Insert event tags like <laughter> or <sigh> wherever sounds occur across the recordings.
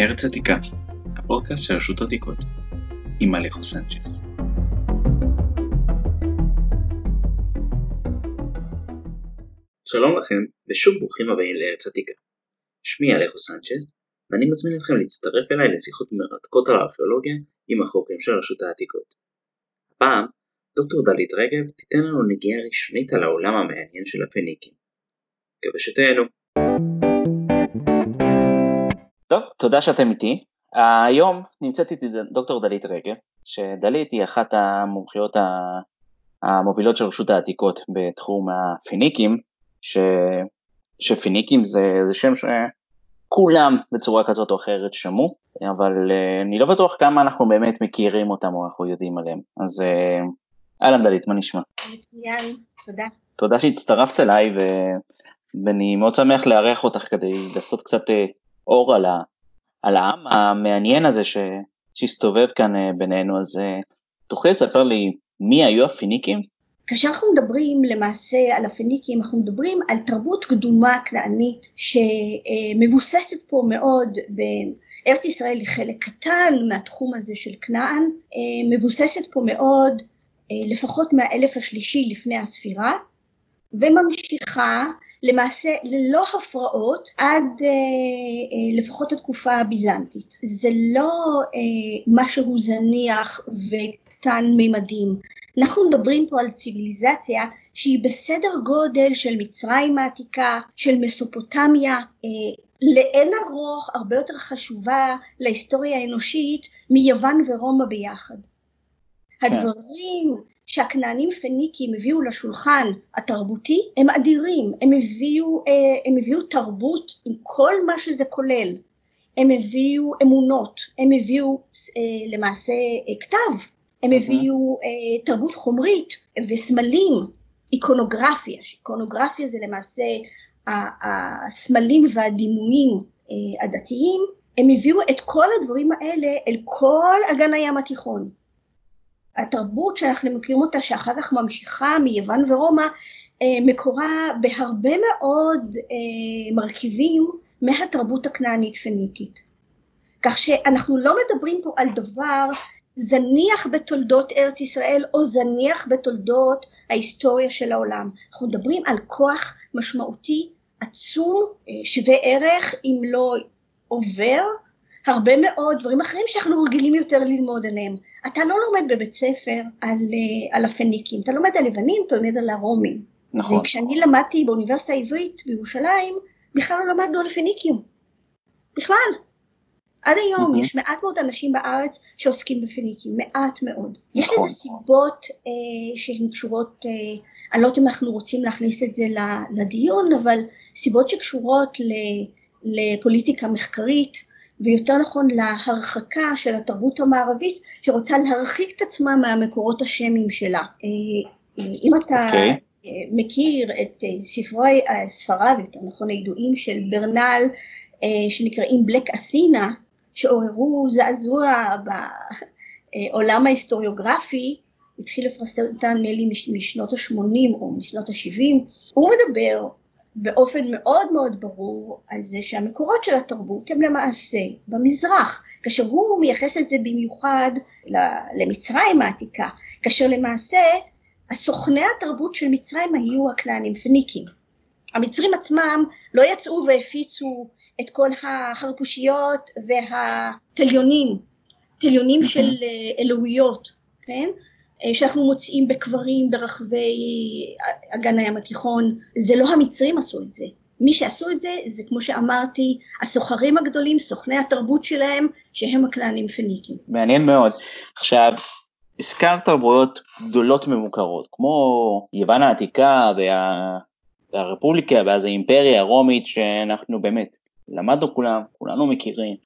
ארץ עתיקה, הפודקאסט של רשות עתיקות, עם אלכו סנצ'ס. שלום לכם, ושוב ברוכים הבאים לארץ עתיקה. שמי אלכו סנצ'ס, ואני מזמין אתכם להצטרף אליי לשיחות מרתקות על הארכיאולוגיה עם החוקרים של רשות העתיקות. הפעם, דוקטור דלית רגב תיתן לנו נגיעה ראשונית על העולם המעניין של הפניקים. מקווה שתהנו. טוב, תודה שאתם איתי. היום נמצאת איתי דוקטור דלית רגב, שדלית היא אחת המומחיות המובילות של רשות העתיקות בתחום הפיניקים, ש... שפיניקים זה, זה שם שכולם בצורה כזאת או אחרת שמעו, אבל uh, אני לא בטוח כמה אנחנו באמת מכירים אותם או אנחנו יודעים עליהם. אז uh, אהלן דלית, מה נשמע? מצוין, תודה. תודה שהצטרפת אליי ו... ואני מאוד שמח לארח אותך כדי לעשות קצת uh, אור על, ה... על העם המעניין הזה ש... שהסתובב כאן uh, בינינו, אז uh, תוכלי לספר לי מי היו הפיניקים? כאשר אנחנו מדברים למעשה על הפניקים, אנחנו מדברים על תרבות קדומה כנענית שמבוססת פה מאוד בין ארץ ישראל היא חלק קטן מהתחום הזה של כנען, מבוססת פה מאוד לפחות מהאלף השלישי לפני הספירה, וממשיכה למעשה ללא הפרעות עד לפחות התקופה הביזנטית. זה לא משהו זניח וקטן ממדים. אנחנו מדברים פה על ציוויליזציה שהיא בסדר גודל של מצרים העתיקה, של מסופוטמיה, לאין ארוך הרבה יותר חשובה להיסטוריה האנושית מיוון ורומא ביחד. הדברים שהכנענים פניקים הביאו לשולחן התרבותי הם אדירים, הם הביאו, הם הביאו תרבות עם כל מה שזה כולל, הם הביאו אמונות, הם הביאו למעשה כתב, הם הביאו תרבות חומרית וסמלים, איקונוגרפיה, שאיקונוגרפיה זה למעשה הסמלים והדימויים הדתיים, הם הביאו את כל הדברים האלה אל כל אגן הים התיכון. התרבות שאנחנו מכירים אותה שאחר כך ממשיכה מיוון ורומא, מקורה בהרבה מאוד מרכיבים מהתרבות הכנענית פניקית. כך שאנחנו לא מדברים פה על דבר זניח בתולדות ארץ ישראל או זניח בתולדות ההיסטוריה של העולם. אנחנו מדברים על כוח משמעותי עצום, שווה ערך אם לא עובר, הרבה מאוד דברים אחרים שאנחנו רגילים יותר ללמוד עליהם. אתה לא לומד בבית ספר על, על הפניקים, אתה לומד על לבנים, אתה לומד על הרומים. נכון. וכשאני למדתי באוניברסיטה העברית בירושלים, בכלל לא למדנו על פניקים. בכלל. עד היום mm-hmm. יש מעט מאוד אנשים בארץ שעוסקים בפניקים, מעט מאוד. נכון. יש לזה סיבות אה, שהן קשורות, אה, אני לא יודעת אם אנחנו רוצים להכניס את זה לדיון, אבל סיבות שקשורות ל, לפוליטיקה מחקרית, ויותר נכון להרחקה של התרבות המערבית, שרוצה להרחיק את עצמה מהמקורות השמיים שלה. אה, אה, אם אתה... Okay. אוקיי. אה, מכיר את ספרי, ספריו, יותר נכון הידועים של ברנל שנקראים בלק אתינה, שעוררו זעזוע בעולם ההיסטוריוגרפי, התחיל לפרסם אותם נדמה לי משנות ה-80 או משנות ה-70, הוא מדבר באופן מאוד מאוד ברור על זה שהמקורות של התרבות הם למעשה במזרח, כאשר הוא מייחס את זה במיוחד למצרים העתיקה, כאשר למעשה הסוכני התרבות של מצרים היו הכנענים פניקים. המצרים עצמם לא יצאו והפיצו את כל החרפושיות והתליונים, תליונים של אלוהיות, כן? שאנחנו מוצאים בקברים ברחבי אגן הים התיכון, זה לא המצרים עשו את זה. מי שעשו את זה, זה כמו שאמרתי, הסוחרים הגדולים, סוכני התרבות שלהם, שהם הכנענים פניקים. מעניין מאוד. עכשיו, הזכרת תרבויות גדולות ממוכרות, כמו יוון העתיקה וה... והרפובליקה ואז האימפריה הרומית, שאנחנו באמת למדנו כולם, כולנו מכירים,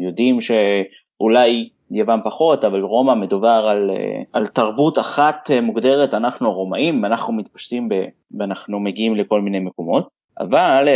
יודעים שאולי יוון פחות, אבל רומא מדובר על, על תרבות אחת מוגדרת, אנחנו הרומאים, אנחנו מתפשטים ב, ואנחנו מגיעים לכל מיני מקומות, אבל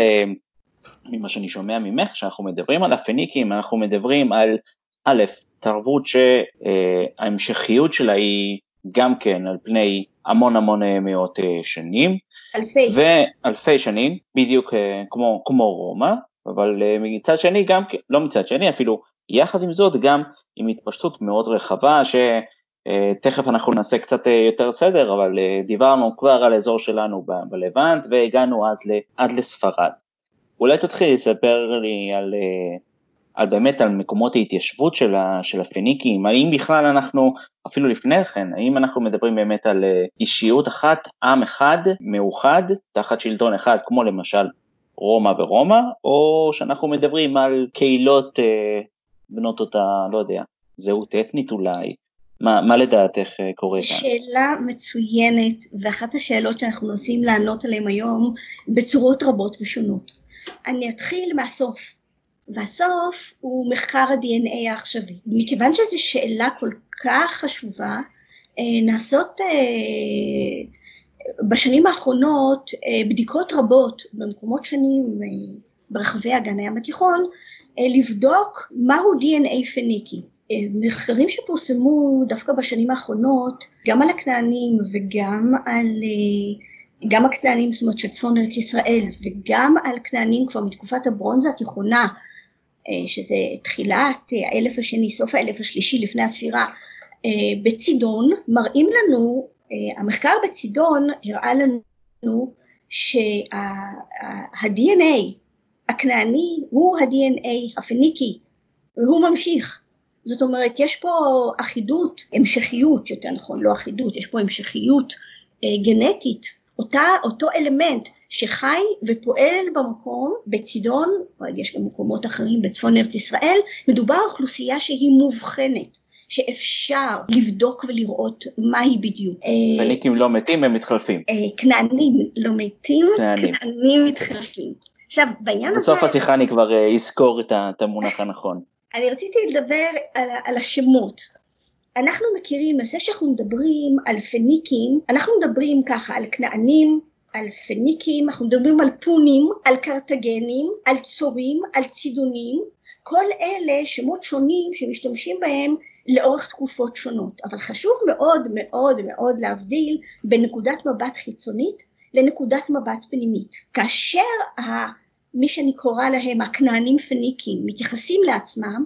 ממה שאני שומע ממך, כשאנחנו מדברים על הפניקים, אנחנו מדברים על א', תרבות שההמשכיות שלה היא גם כן על פני המון המון מאות שנים. אלפי. ואלפי שנים, בדיוק כמו, כמו רומא, אבל אה, מצד שני גם, לא מצד שני אפילו, יחד עם זאת גם עם התפשטות מאוד רחבה שתכף אנחנו נעשה קצת יותר סדר, אבל דיברנו כבר על האזור שלנו בלבנט והגענו עד, עד לספרד. אולי תתחיל לספר לי על על באמת על מקומות ההתיישבות של, ה, של הפניקים, האם בכלל אנחנו, אפילו לפני כן, האם אנחנו מדברים באמת על אה, אישיות אחת, עם אחד, מאוחד, תחת שלטון אחד, כמו למשל רומא ורומא, או שאנחנו מדברים על קהילות אה, בנות אותה, לא יודע, זהות אתנית אולי, מה, מה לדעתך אה, קורה כאן? זו שאלה מצוינת, ואחת השאלות שאנחנו מנסים לענות עליהן היום בצורות רבות ושונות. אני אתחיל מהסוף. והסוף הוא מחקר ה-DNA העכשווי. מכיוון שזו שאלה כל כך חשובה, אה, נעשות אה, בשנים האחרונות בדיקות רבות במקומות שונים ברחבי אגן הים התיכון, לבדוק מהו DNA פניקי. מחקרים שפורסמו דווקא בשנים האחרונות, גם על הכנענים וגם על, גם הכנענים, זאת אומרת של צפון ארץ ישראל, וגם על כנענים כבר מתקופת הברונזה התיכונה, אה, שזה תחילת אה, האלף השני, סוף האלף השלישי לפני הספירה, אה, בצידון, מראים לנו, המחקר בצידון הראה לנו שה-DNA הכנעני הוא ה-DNA הפניקי והוא ממשיך. זאת אומרת, יש פה אחידות, המשכיות, יותר נכון, לא אחידות, יש פה המשכיות גנטית, אותה, אותו אלמנט שחי ופועל במקום, בצידון, יש גם מקומות אחרים בצפון ארץ ישראל, מדובר אוכלוסייה שהיא מובחנת. שאפשר לבדוק ולראות מהי בדיוק. צפניקים לא מתים, הם מתחלפים. אה, כנענים לא מתים, כנענים מתחלפים. עכשיו, בעניין הזה... בסוף השיחה אני כבר אה, אזכור את המונח הנכון. <laughs> אני רציתי לדבר על, על השמות. אנחנו מכירים, זה שאנחנו מדברים על פניקים, אנחנו מדברים ככה על כנענים, על פניקים, אנחנו מדברים על פונים, על קרטגנים, על צורים, על צידונים, כל אלה שמות שונים שמשתמשים בהם לאורך תקופות שונות, אבל חשוב מאוד מאוד מאוד להבדיל בין נקודת מבט חיצונית לנקודת מבט פנימית. כאשר מי שאני קורא להם הכנענים פניקים מתייחסים לעצמם,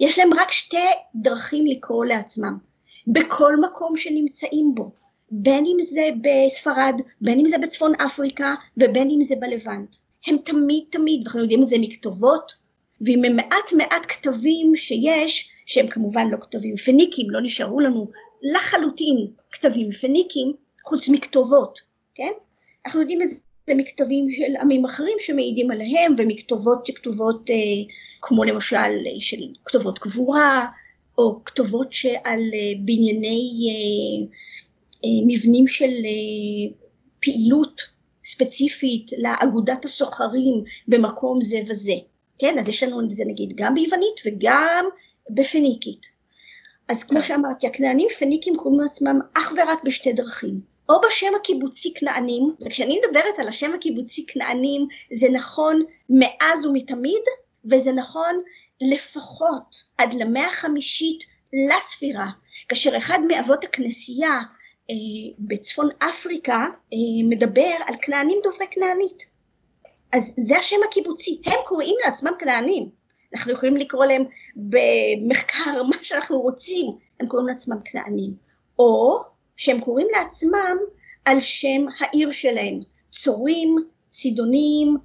יש להם רק שתי דרכים לקרוא לעצמם, בכל מקום שנמצאים בו, בין אם זה בספרד, בין אם זה בצפון אפריקה ובין אם זה בלבנט. הם תמיד תמיד, ואנחנו יודעים את זה מכתובות, ועם מעט מעט כתבים שיש, שהם כמובן לא כתבים פניקים, לא נשארו לנו לחלוטין כתבים פניקים, חוץ מכתובות, כן? אנחנו יודעים את זה מכתבים של עמים אחרים שמעידים עליהם, ומכתובות שכתובות אה, כמו למשל אה, של כתובות קבורה, או כתובות שעל אה, בנייני אה, אה, מבנים של אה, פעילות ספציפית לאגודת הסוחרים במקום זה וזה, כן? אז יש לנו את זה נגיד גם ביוונית וגם בפניקית. אז כמו כן. שאמרתי, הכנענים פניקים קוראים לעצמם אך ורק בשתי דרכים. או בשם הקיבוצי כנענים, וכשאני מדברת על השם הקיבוצי כנענים, זה נכון מאז ומתמיד, וזה נכון לפחות עד למאה החמישית לספירה, כאשר אחד מאבות הכנסייה אה, בצפון אפריקה אה, מדבר על כנענים דוברי כנענית. אז זה השם הקיבוצי, הם קוראים לעצמם כנענים, אנחנו יכולים לקרוא להם במחקר <laughs> מה שאנחנו רוצים, הם קוראים לעצמם כנענים, או שהם קוראים לעצמם על שם העיר שלהם, צורים, צידונים,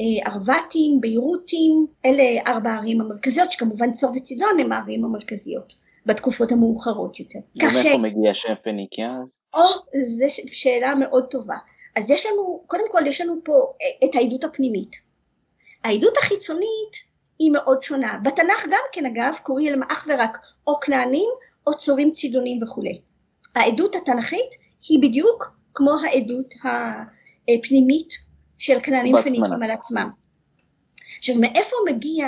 אה, ערבתים, ביירותים, אלה ארבע הערים המרכזיות, שכמובן צור וצידון הם הערים המרכזיות. בתקופות המאוחרות יותר. ומאיפה ש... מגיע שם פניקיה אז? או, זו שאלה מאוד טובה. אז יש לנו, קודם כל יש לנו פה אה, את העדות הפנימית. העדות החיצונית היא מאוד שונה. בתנ"ך גם כן אגב קוראים להם אך ורק או כנענים או צורים צידונים וכולי. העדות התנ"כית היא בדיוק כמו העדות הפנימית של כנענים פניקים על עצמם. עכשיו מאיפה מגיע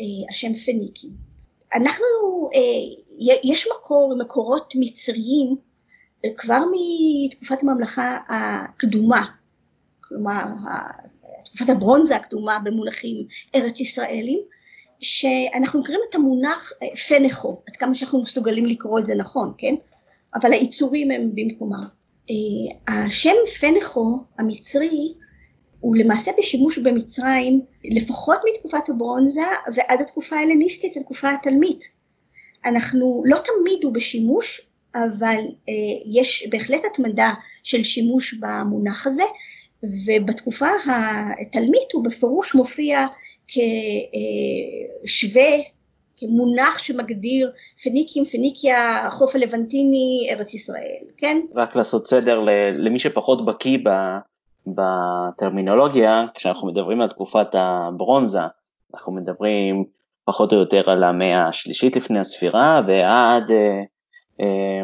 אה, השם פניקים? אנחנו אה, יש מקור, מקורות מצריים אה, כבר מתקופת הממלכה הקדומה, כלומר תקופת הברונזה הקדומה במונחים ארץ ישראלים, שאנחנו מכירים את המונח אה, פנכו, עד כמה שאנחנו מסוגלים לקרוא את זה נכון, כן? אבל העיצורים הם במקומם. אה, השם פנכו המצרי הוא למעשה בשימוש במצרים לפחות מתקופת הברונזה ועד התקופה ההלניסטית, התקופה התלמית. אנחנו, לא תמיד הוא בשימוש, אבל אה, יש בהחלט התמדה של שימוש במונח הזה, ובתקופה התלמית הוא בפירוש מופיע כשווה, כמונח שמגדיר פניקים, פניקיה, החוף הלבנטיני, ארץ ישראל, כן? רק לעשות סדר למי שפחות בקיא בטרמינולוגיה, כשאנחנו מדברים על תקופת הברונזה, אנחנו מדברים פחות או יותר על המאה השלישית לפני הספירה ועד אה, אה,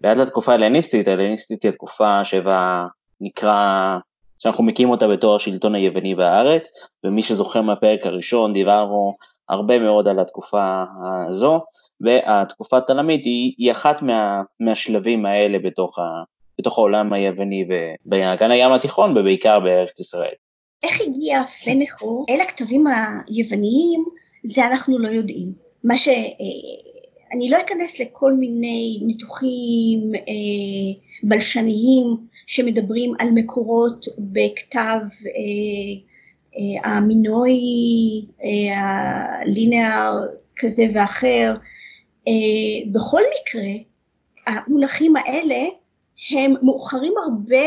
ועד לתקופה ההלניסטית, ההלניסטית היא התקופה שבה נקרא, שאנחנו מקים אותה בתור השלטון היווני בארץ, ומי שזוכר מהפרק הראשון דיברנו הרבה מאוד על התקופה הזו, והתקופה התלמית היא, היא אחת מה, מהשלבים האלה בתוך, ה, בתוך העולם היווני באגן הים התיכון ובעיקר בארץ ישראל. איך הגיע פנחו אל הכתבים היווניים, זה אנחנו לא יודעים. מה ש... אני לא אכנס לכל מיני ניתוחים אה, בלשניים שמדברים על מקורות בכתב אה, אה, המינוי, אה, הלינאר כזה ואחר. אה, בכל מקרה, המונחים האלה הם מאוחרים הרבה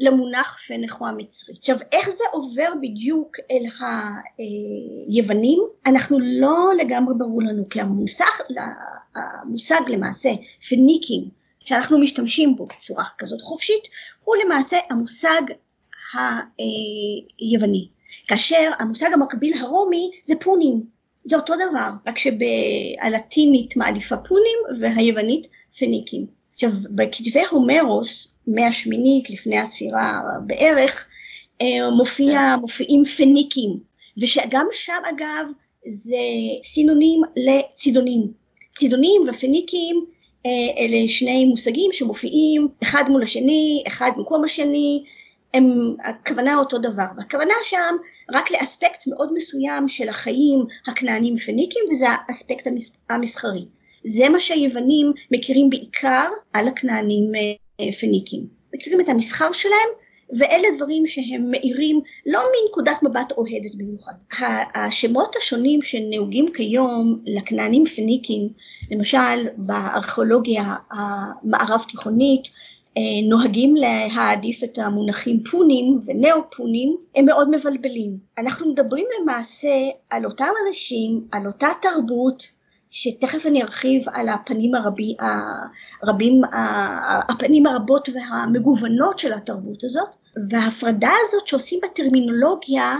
למונח פנחו המצרי. עכשיו, איך זה עובר בדיוק אל היוונים? אנחנו לא לגמרי ברור לנו, כי המושג, המושג למעשה, פניקים, שאנחנו משתמשים בו בצורה כזאת חופשית, הוא למעשה המושג היווני. כאשר המושג המקביל הרומי זה פונים, זה אותו דבר, רק שהלטינית מעדיפה פונים והיוונית פניקים. עכשיו, בכתבי הומרוס, מאה שמינית לפני הספירה בערך, אה, מופיע, מופיעים פניקים, ושגם שם אגב זה סינונים לצידונים. צידונים ופניקים אה, אלה שני מושגים שמופיעים אחד מול השני, אחד במקום השני, הם הכוונה אותו דבר, והכוונה שם רק לאספקט מאוד מסוים של החיים הכנענים פניקים וזה האספקט המסחרי. זה מה שהיוונים מכירים בעיקר על הכנענים אה, פניקים. מכירים את המסחר שלהם, ואלה דברים שהם מאירים לא מנקודת מבט אוהדת במיוחד. השמות השונים שנהוגים כיום לכנענים פניקים, למשל בארכיאולוגיה המערב תיכונית, נוהגים להעדיף את המונחים פונים ונאו-פונים, הם מאוד מבלבלים. אנחנו מדברים למעשה על אותם אנשים, על אותה תרבות, שתכף אני ארחיב על הפנים הרבי, הרבים, הפנים הרבות והמגוונות של התרבות הזאת, וההפרדה הזאת שעושים בטרמינולוגיה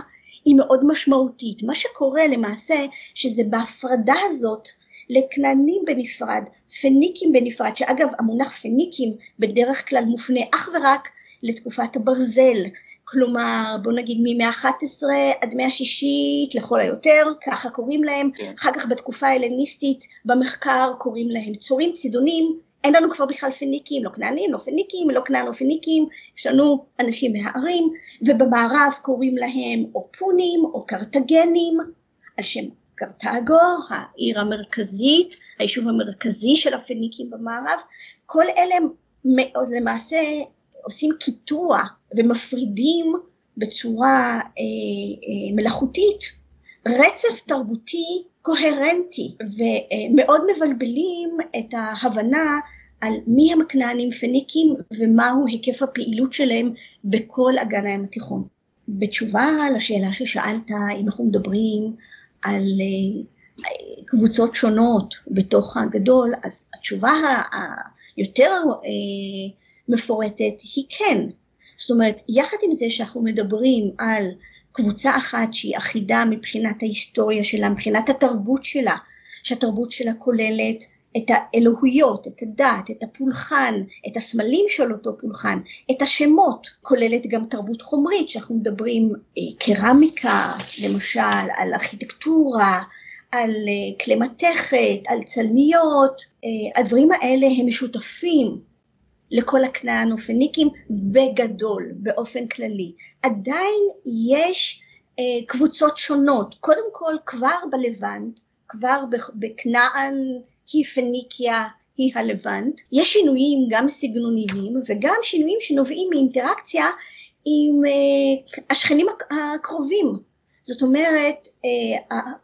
היא מאוד משמעותית. מה שקורה למעשה, שזה בהפרדה הזאת לכנענים בנפרד, פניקים בנפרד, שאגב המונח פניקים בדרך כלל מופנה אך ורק לתקופת הברזל, כלומר בוא נגיד ממאה ה-11 עד מאה השישית לכל היותר, ככה קוראים להם, כן. אחר כך בתקופה ההלניסטית במחקר קוראים להם צורים צידונים, אין לנו כבר בכלל פניקים, לא כנענים, לא פניקים, לא כנען, לא פניקים, יש לנו אנשים מהערים, ובמערב קוראים להם או פונים או קרטגנים, על שם קרתגו, העיר המרכזית, היישוב המרכזי של הפניקים במערב, כל אלה למעשה עושים קיטוע ומפרידים בצורה אה, אה, מלאכותית רצף תרבותי קוהרנטי ומאוד מבלבלים את ההבנה על מי הם הכנענים פניקים ומהו היקף הפעילות שלהם בכל אגן הים התיכון. בתשובה לשאלה ששאלת אם אנחנו מדברים על אה, קבוצות שונות בתוך הגדול, אז התשובה היותר אה, מפורטת היא כן. זאת אומרת, יחד עם זה שאנחנו מדברים על קבוצה אחת שהיא אחידה מבחינת ההיסטוריה שלה, מבחינת התרבות שלה, שהתרבות שלה כוללת את האלוהויות, את הדת, את הפולחן, את הסמלים של אותו פולחן, את השמות, כוללת גם תרבות חומרית, שאנחנו מדברים אה, קרמיקה, למשל, על ארכיטקטורה, על אה, כלי מתכת, על צלמיות, אה, הדברים האלה הם משותפים לכל הכנען ופניקים בגדול, באופן כללי. עדיין יש אה, קבוצות שונות, קודם כל כבר בלבנט, כבר בכנען היא פניקיה, היא הלבנט, יש שינויים גם סגנוניים וגם שינויים שנובעים מאינטראקציה עם השכנים הקרובים. זאת אומרת,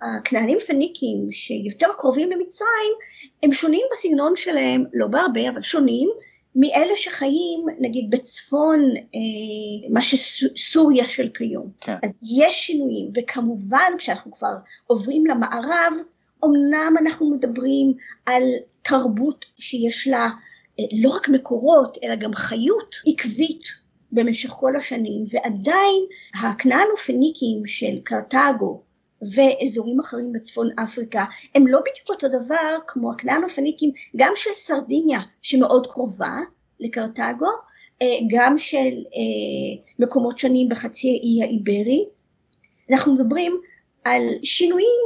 הכנענים פניקים שיותר קרובים למצרים, הם שונים בסגנון שלהם, לא בהרבה, אבל שונים, מאלה שחיים נגיד בצפון אה, מה שסוריה של כיום. כן. אז יש שינויים, וכמובן כשאנחנו כבר עוברים למערב, אמנם אנחנו מדברים על תרבות שיש לה אה, לא רק מקורות, אלא גם חיות עקבית במשך כל השנים, ועדיין הכנען ופניקים של קרתגו ואזורים אחרים בצפון אפריקה הם לא בדיוק אותו דבר כמו הכנען ופניקים גם של סרדיניה שמאוד קרובה לקרתגו, אה, גם של אה, מקומות שונים בחצי האי האיברי. אנחנו מדברים על שינויים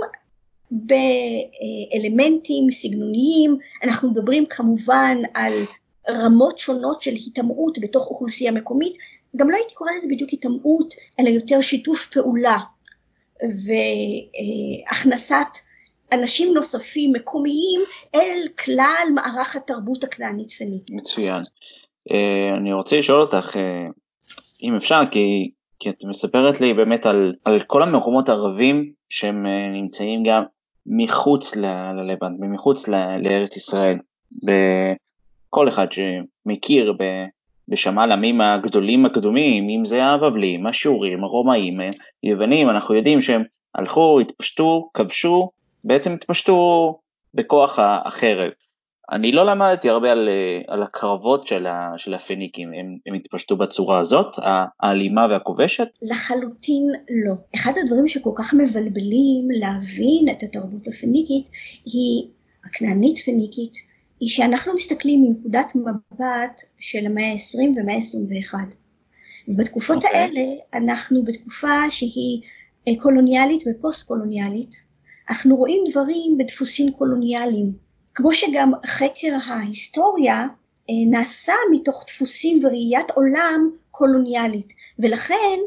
באלמנטים סגנוניים, אנחנו מדברים כמובן על רמות שונות של היטמעות בתוך אוכלוסייה מקומית, גם לא הייתי קוראה לזה בדיוק היטמעות, אלא יותר שיתוף פעולה והכנסת אנשים נוספים מקומיים אל כלל מערך התרבות הכנענית פנית. מצוין. אה, אני רוצה לשאול אותך, אה, אם אפשר, כי, כי את מספרת לי באמת על, על כל המקומות הערבים שהם אה, נמצאים גם מחוץ ללבנט, מחוץ לארץ ישראל. כל אחד שמכיר בשם העלמים הגדולים הקדומים, אם זה הבבלים, השורים, הרומאים, היוונים, אנחנו יודעים שהם הלכו, התפשטו, כבשו, בעצם התפשטו בכוח החרב. אני לא למדתי הרבה על, על הקרבות של, ה, של הפניקים, הם, הם התפשטו בצורה הזאת, האלימה והכובשת? לחלוטין לא. אחד הדברים שכל כך מבלבלים להבין את התרבות הפניקית היא הכנענית פניקית, היא שאנחנו מסתכלים מנקודת מבט של המאה ה-20 ומאה ה-21. ובתקופות okay. אוקיי. האלה אנחנו בתקופה שהיא אה, קולוניאלית ופוסט קולוניאלית, אנחנו רואים דברים בדפוסים קולוניאליים, כמו שגם חקר ההיסטוריה אה, נעשה מתוך דפוסים וראיית עולם קולוניאלית, ולכן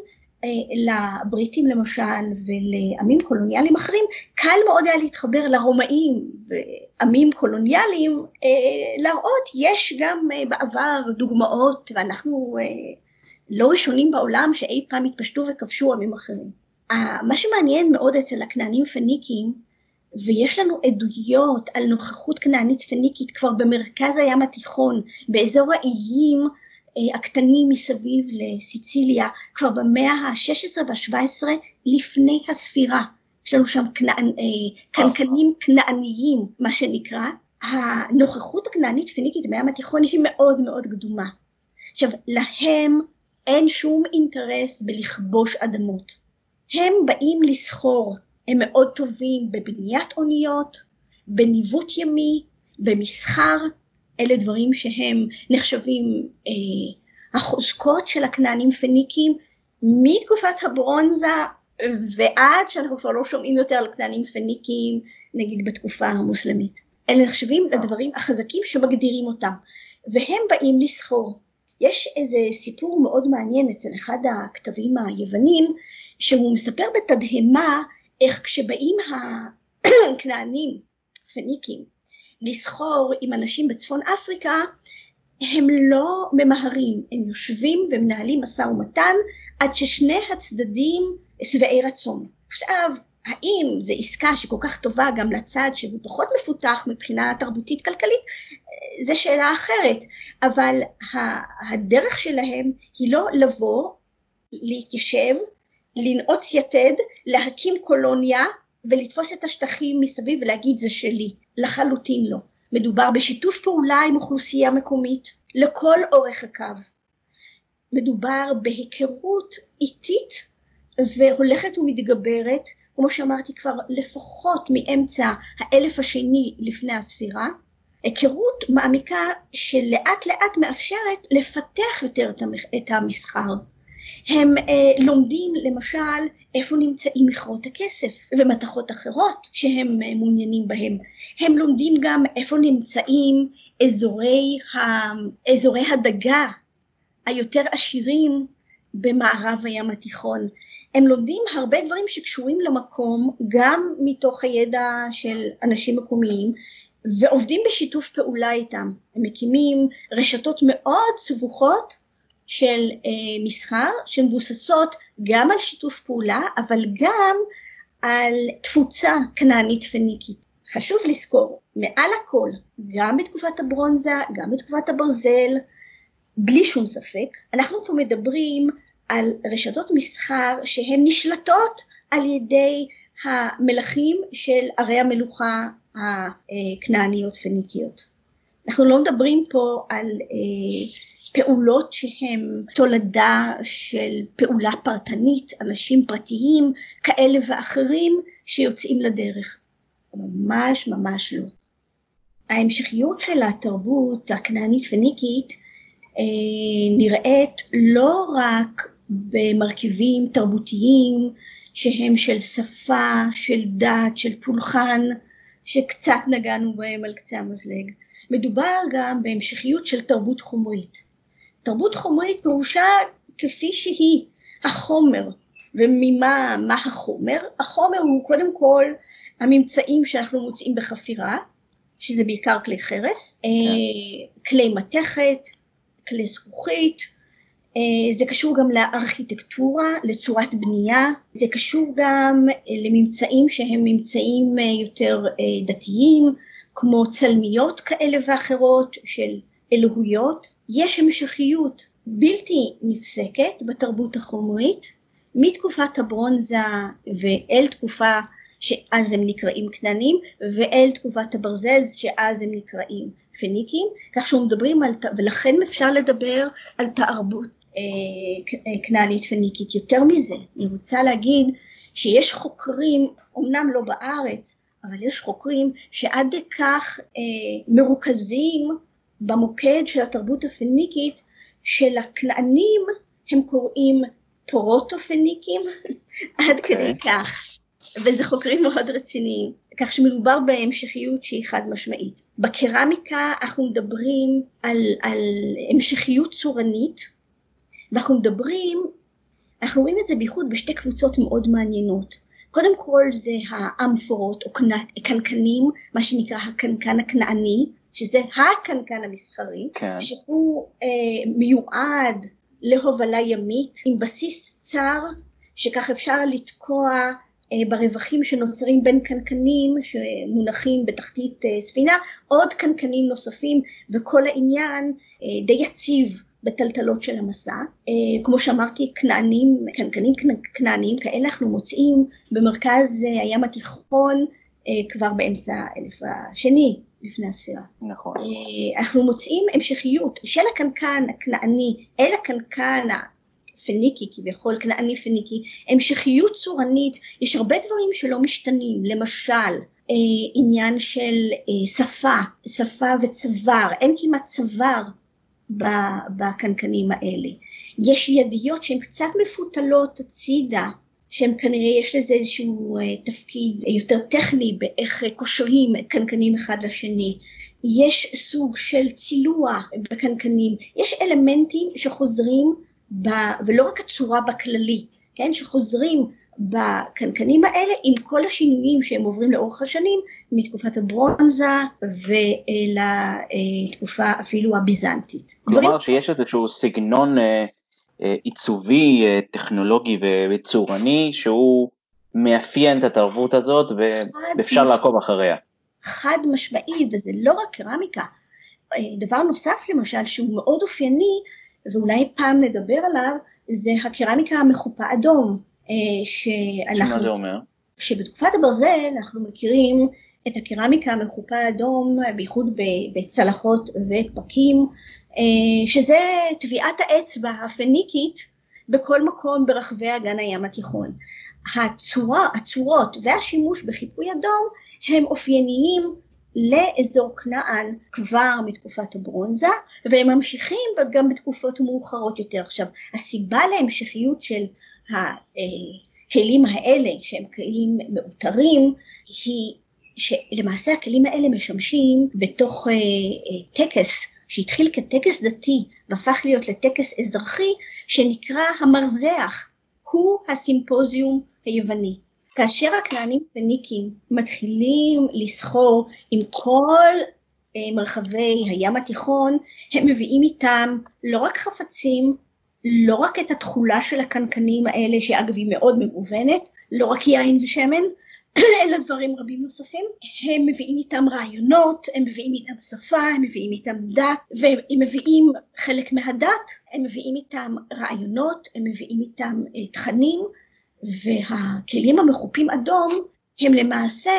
אה, לבריטים למשל ולעמים קולוניאליים אחרים קל מאוד היה להתחבר לרומאים ועמים קולוניאליים אה, להראות יש גם בעבר דוגמאות ואנחנו לא ראשונים בעולם שאי פעם התפשטו וכבשו עמים אחרים. מה שמעניין מאוד אצל הכנענים פניקים ויש לנו עדויות על נוכחות כנענית פניקית כבר במרכז הים התיכון באזור האיים אה, הקטנים מסביב לסיציליה כבר במאה ה-16 וה-17 לפני הספירה. יש לנו שם כנענ, אה, קנקנים כנעניים מה שנקרא. הנוכחות הכנענית פניקית בים התיכון היא מאוד מאוד קדומה. עכשיו להם אין שום אינטרס בלכבוש אדמות. הם באים לסחור, הם מאוד טובים בבניית אוניות, בניווט ימי, במסחר, אלה דברים שהם נחשבים אה, החוזקות של הכנענים פניקים מתקופת הברונזה ועד שאנחנו כבר לא שומעים יותר על כנענים פניקים נגיד בתקופה המוסלמית. אלה נחשבים לדברים החזקים שמגדירים אותם והם באים לסחור. יש איזה סיפור מאוד מעניין אצל אחד הכתבים היוונים שהוא מספר בתדהמה איך כשבאים הכנענים, <clears throat> פניקים, לסחור עם אנשים בצפון אפריקה, הם לא ממהרים, הם יושבים ומנהלים משא ומתן עד ששני הצדדים שבעי רצון. עכשיו, האם זו עסקה שכל כך טובה גם לצד שהוא פחות מפותח מבחינה תרבותית כלכלית, זו שאלה אחרת, אבל הדרך שלהם היא לא לבוא, להתיישב, לנעוץ יתד, להקים קולוניה ולתפוס את השטחים מסביב ולהגיד זה שלי, לחלוטין לא. מדובר בשיתוף פעולה עם אוכלוסייה מקומית לכל אורך הקו. מדובר בהיכרות איטית והולכת ומתגברת, כמו שאמרתי כבר לפחות מאמצע האלף השני לפני הספירה, היכרות מעמיקה שלאט לאט מאפשרת לפתח יותר את המסחר. הם אה, לומדים למשל איפה נמצאים מכרות הכסף ומתכות אחרות שהם אה, מעוניינים בהם. הם לומדים גם איפה נמצאים אזורי, ה, אזורי הדגה היותר עשירים במערב הים התיכון. הם לומדים הרבה דברים שקשורים למקום גם מתוך הידע של אנשים מקומיים ועובדים בשיתוף פעולה איתם. הם מקימים רשתות מאוד סבוכות של אה, מסחר שמבוססות גם על שיתוף פעולה אבל גם על תפוצה כנענית פניקית. חשוב לזכור, מעל הכל, גם בתקופת הברונזה, גם בתקופת הברזל, בלי שום ספק, אנחנו פה מדברים על רשתות מסחר שהן נשלטות על ידי המלכים של ערי המלוכה הכנעניות פניקיות. אנחנו לא מדברים פה על אה, פעולות שהן תולדה של פעולה פרטנית, אנשים פרטיים כאלה ואחרים שיוצאים לדרך. ממש ממש לא. ההמשכיות של התרבות הכנענית פניקית אה, נראית לא רק במרכיבים תרבותיים שהם של שפה, של דת, של פולחן, שקצת נגענו בהם על קצה המזלג. מדובר גם בהמשכיות של תרבות חומרית. תרבות חומרית פירושה כפי שהיא, החומר. וממה מה החומר? החומר הוא קודם כל הממצאים שאנחנו מוצאים בחפירה, שזה בעיקר כלי חרס, כן. כלי מתכת, כלי זכוכית, אה, זה קשור גם לארכיטקטורה, לצורת בנייה, זה קשור גם אה, לממצאים שהם ממצאים אה, יותר דתיים, כמו צלמיות כאלה ואחרות של אלוהויות. יש המשכיות בלתי נפסקת בתרבות החומרית, מתקופת הברונזה ואל תקופה שאז הם נקראים כנענים, ואל תקופת הברזל שאז הם נקראים פניקים, כך שמדברים על, ולכן אפשר לדבר על תרבות אה, כנענית פניקית. יותר מזה, אני רוצה להגיד שיש חוקרים, אמנם לא בארץ, אבל יש חוקרים שעד כך אה, מרוכזים במוקד של התרבות הפניקית, שלכנענים הם קוראים פרוטו-פניקים, <laughs> עד כדי אוקיי. כך. וזה חוקרים מאוד רציניים, כך שמדובר בהמשכיות שהיא חד משמעית. בקרמיקה אנחנו מדברים על, על המשכיות צורנית, ואנחנו מדברים, אנחנו רואים את זה בייחוד בשתי קבוצות מאוד מעניינות. קודם כל זה האמפורות או קנקנים, מה שנקרא הקנקן הכנעני, שזה הקנקן המסחרי, כן. שהוא אה, מיועד להובלה ימית עם בסיס צר, שכך אפשר לתקוע אה, ברווחים שנוצרים בין קנקנים שמונחים בתחתית אה, ספינה, עוד קנקנים נוספים, וכל העניין אה, די יציב בטלטלות של המסע. אה, כמו שאמרתי, כנענים, קנקנים כנעניים כאלה אנחנו מוצאים במרכז אה, הים התיכון אה, כבר באמצע האלף השני לפני הספירה. נכון. אנחנו מוצאים המשכיות של הקנקן הכנעני אל הקנקן הפניקי, כביכול כנעני פניקי, המשכיות צורנית, יש הרבה דברים שלא משתנים, למשל עניין של שפה, שפה וצוואר, אין כמעט צוואר בקנקנים האלה. יש ידיות שהן קצת מפותלות הצידה, שהן כנראה יש לזה איזשהו אה, תפקיד יותר טכני באיך קושרים קנקנים אחד לשני. יש סוג של צילוע בקנקנים, יש אלמנטים שחוזרים, ב, ולא רק הצורה בכללי, כן, שחוזרים בקנקנים האלה עם כל השינויים שהם עוברים לאורך השנים מתקופת הברונזה ולתקופה אפילו הביזנטית. כלומר שיש איזשהו סגנון אה, אה, עיצובי, אה, טכנולוגי וצורני שהוא מאפיין את התרבות הזאת ואפשר לעקוב אחריה. חד משמעי וזה לא רק קרמיקה. דבר נוסף למשל שהוא מאוד אופייני ואולי פעם נדבר עליו זה הקרמיקה המחופה אדום. אה, שאנחנו... מה זה אומר? שבתקופת הברזל אנחנו מכירים את הקרמיקה המחופה האדום, בייחוד בצלחות ופקים, אה, שזה טביעת האצבע הפניקית בכל מקום ברחבי אגן הים התיכון. הצורה, הצורות והשימוש בחיפוי אדום הם אופייניים לאזור כנען כבר מתקופת הברונזה והם ממשיכים גם בתקופות מאוחרות יותר. עכשיו הסיבה להמשכיות של הכלים האלה שהם כלים מאותרים היא שלמעשה הכלים האלה משמשים בתוך אה, אה, טקס שהתחיל כטקס דתי והפך להיות לטקס אזרחי שנקרא המרזח, הוא הסימפוזיום היווני. כאשר הכנענים פניקים מתחילים לסחור עם כל אה, מרחבי הים התיכון, הם מביאים איתם לא רק חפצים לא רק את התכולה של הקנקנים האלה, שאגב היא מאוד מגוונת, לא רק יין ושמן, <clears throat> אלא דברים רבים נוספים. הם מביאים איתם רעיונות, הם מביאים איתם שפה, הם מביאים איתם דת, והם מביאים חלק מהדת, הם מביאים איתם רעיונות, הם מביאים איתם אה, תכנים, והכלים המחופים אדום הם למעשה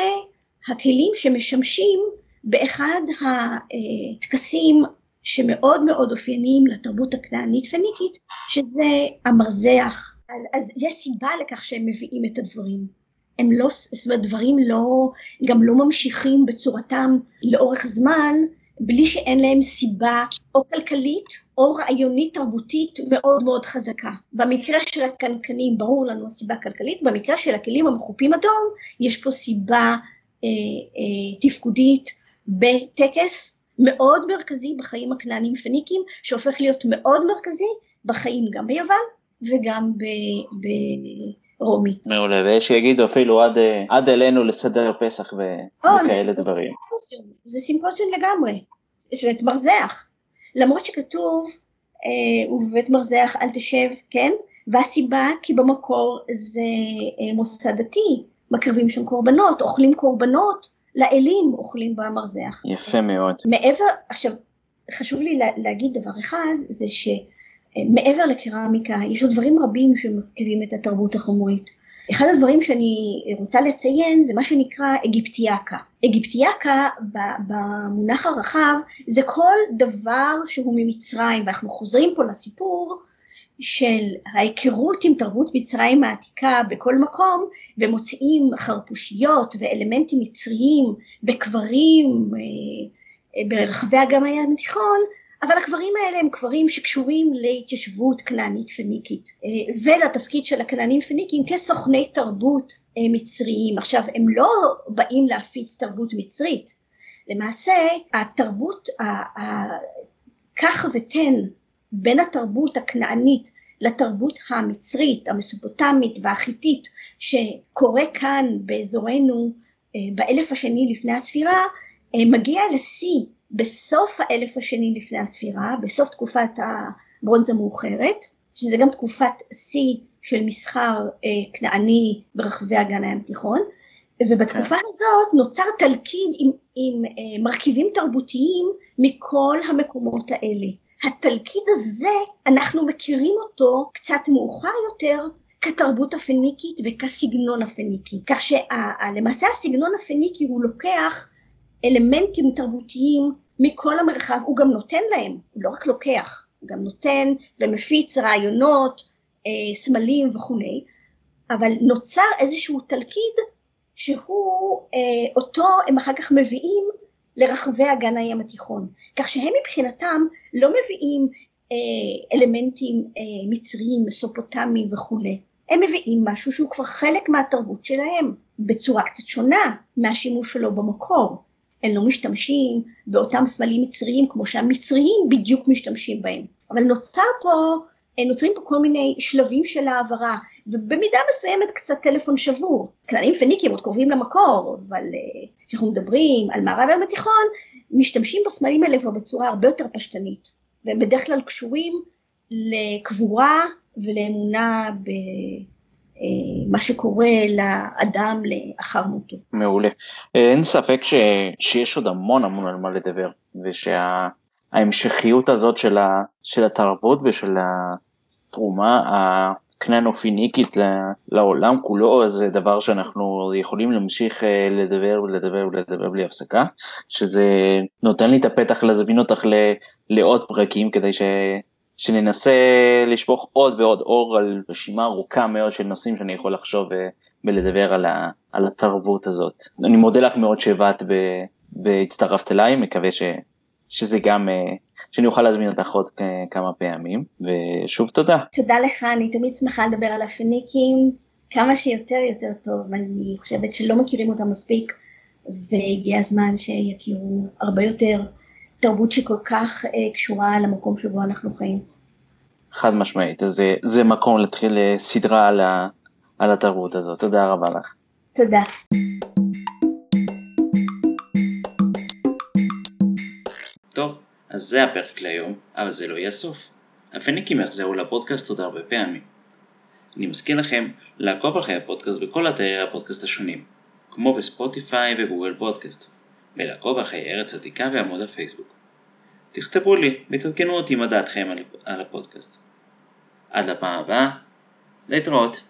הכלים שמשמשים באחד הטקסים שמאוד מאוד אופייניים לתרבות הכנענית פניקית, שזה המרזח. אז, אז יש סיבה לכך שהם מביאים את הדברים. הם לא, זאת אומרת, דברים לא, גם לא ממשיכים בצורתם לאורך זמן, בלי שאין להם סיבה או כלכלית או רעיונית תרבותית מאוד מאוד חזקה. במקרה של הקנקנים ברור לנו הסיבה הכלכלית, במקרה של הכלים המחופים אדום יש פה סיבה אה, אה, תפקודית בטקס מאוד מרכזי בחיים הכנענים פניקים, שהופך להיות מאוד מרכזי בחיים גם ביוון וגם ברומי. מעולה, ויש שיגידו אפילו עד, עד אלינו לסדר פסח ו... או, וכאלה זה, דברים. זה סימפוזיון לגמרי, זאת מרזח. למרות שכתוב, אה, ובבית מרזח אל תשב, כן? והסיבה כי במקור זה אה, מוסד דתי, מקריבים שם קורבנות, אוכלים קורבנות, לאלים אוכלים במרזח. יפה מאוד. מעבר, עכשיו, חשוב לי להגיד דבר אחד, זה שמעבר לקרמיקה, יש עוד דברים רבים שמרכיבים את התרבות החומרית. אחד הדברים שאני רוצה לציין זה מה שנקרא אגיפטיאקה. אגיפטיאקה במונח הרחב זה כל דבר שהוא ממצרים, ואנחנו חוזרים פה לסיפור של ההיכרות עם תרבות מצרים העתיקה בכל מקום ומוצאים חרפושיות ואלמנטים מצריים בקברים אה, ברחבי אגם הים התיכון אבל הקברים האלה הם קברים שקשורים להתיישבות כנענית פניקית אה, ולתפקיד של הכנענים פניקים כסוכני תרבות אה, מצריים. עכשיו הם לא באים להפיץ תרבות מצרית, למעשה התרבות, כך ותן בין התרבות הכנענית לתרבות המצרית, המסופוטמית והחיתית שקורה כאן באזורנו אה, באלף השני לפני הספירה, אה, מגיע לשיא בסוף האלף השני לפני הספירה, בסוף תקופת הברונזה המאוחרת, שזה גם תקופת שיא של מסחר אה, כנעני ברחבי אגן הים התיכון, ובתקופה כן. הזאת נוצר תלכיד עם, עם מרכיבים תרבותיים מכל המקומות האלה. התלכיד הזה, אנחנו מכירים אותו קצת מאוחר יותר כתרבות הפניקית וכסגנון הפניקי. כך שלמעשה הסגנון הפניקי הוא לוקח אלמנטים תרבותיים מכל המרחב, הוא גם נותן להם, הוא לא רק לוקח, הוא גם נותן ומפיץ רעיונות, אה, סמלים וכולי, אבל נוצר איזשהו תלכיד שהוא, אה, אותו הם אחר כך מביאים לרחבי אגן הים התיכון. כך שהם מבחינתם לא מביאים אה, אלמנטים אה, מצריים, מסופוטמיים וכולי. הם מביאים משהו שהוא כבר חלק מהתרבות שלהם, בצורה קצת שונה מהשימוש שלו במקור. הם לא משתמשים באותם סמלים מצריים כמו שהמצריים בדיוק משתמשים בהם. אבל נוצר פה, נוצרים פה כל מיני שלבים של העברה, ובמידה מסוימת קצת טלפון שבור. כללים פניקים עוד קרובים למקור, אבל אה, כשאנחנו מדברים על מערב הים התיכון, משתמשים בסמלים האלה כבר בצורה הרבה יותר פשטנית, והם בדרך כלל קשורים לקבורה ולאמונה במה אה, שקורה לאדם לאחר מותו. מעולה. אין ספק ש... שיש עוד המון המון על מה לדבר, ושההמשכיות הזאת של, ה... של התרבות ושל התרומה קננו-פיניקית לעולם כולו, זה דבר שאנחנו יכולים להמשיך אה, לדבר ולדבר ולדבר בלי הפסקה, שזה נותן לי את הפתח להזמין אותך לעוד פרקים כדי ש... שננסה לשפוך עוד ועוד אור על רשימה ארוכה מאוד של נושאים שאני יכול לחשוב אה, ולדבר על, ה, על התרבות הזאת. אני מודה לך מאוד שהבאת והצטרפת אליי, מקווה שזה גם, אה, שאני אוכל להזמין אותך עוד כמה פעמים, ושוב תודה. תודה לך, אני תמיד שמחה לדבר על הפיניקים, כמה שיותר יותר טוב, ואני חושבת שלא מכירים אותם מספיק, והגיע הזמן שיכירו הרבה יותר תרבות שכל כך אה, קשורה למקום שבו אנחנו חיים. חד משמעית, אז זה, זה מקום להתחיל אה, סדרה על, ה, על התרבות הזאת, תודה רבה לך. תודה. טוב, אז זה הפרק להיום, אבל זה לא יהיה הסוף. הפניקים יחזרו לפודקאסט עוד הרבה פעמים. אני מזכיר לכם לעקוב אחרי הפודקאסט בכל אתרי הפודקאסט השונים, כמו בספוטיפיי וגוגל פודקאסט, ולעקוב אחרי ארץ עתיקה בעמוד הפייסבוק. תכתבו לי ותעדכנו אותי מה דעתכם על הפודקאסט. עד לפעם הבאה, להתראות.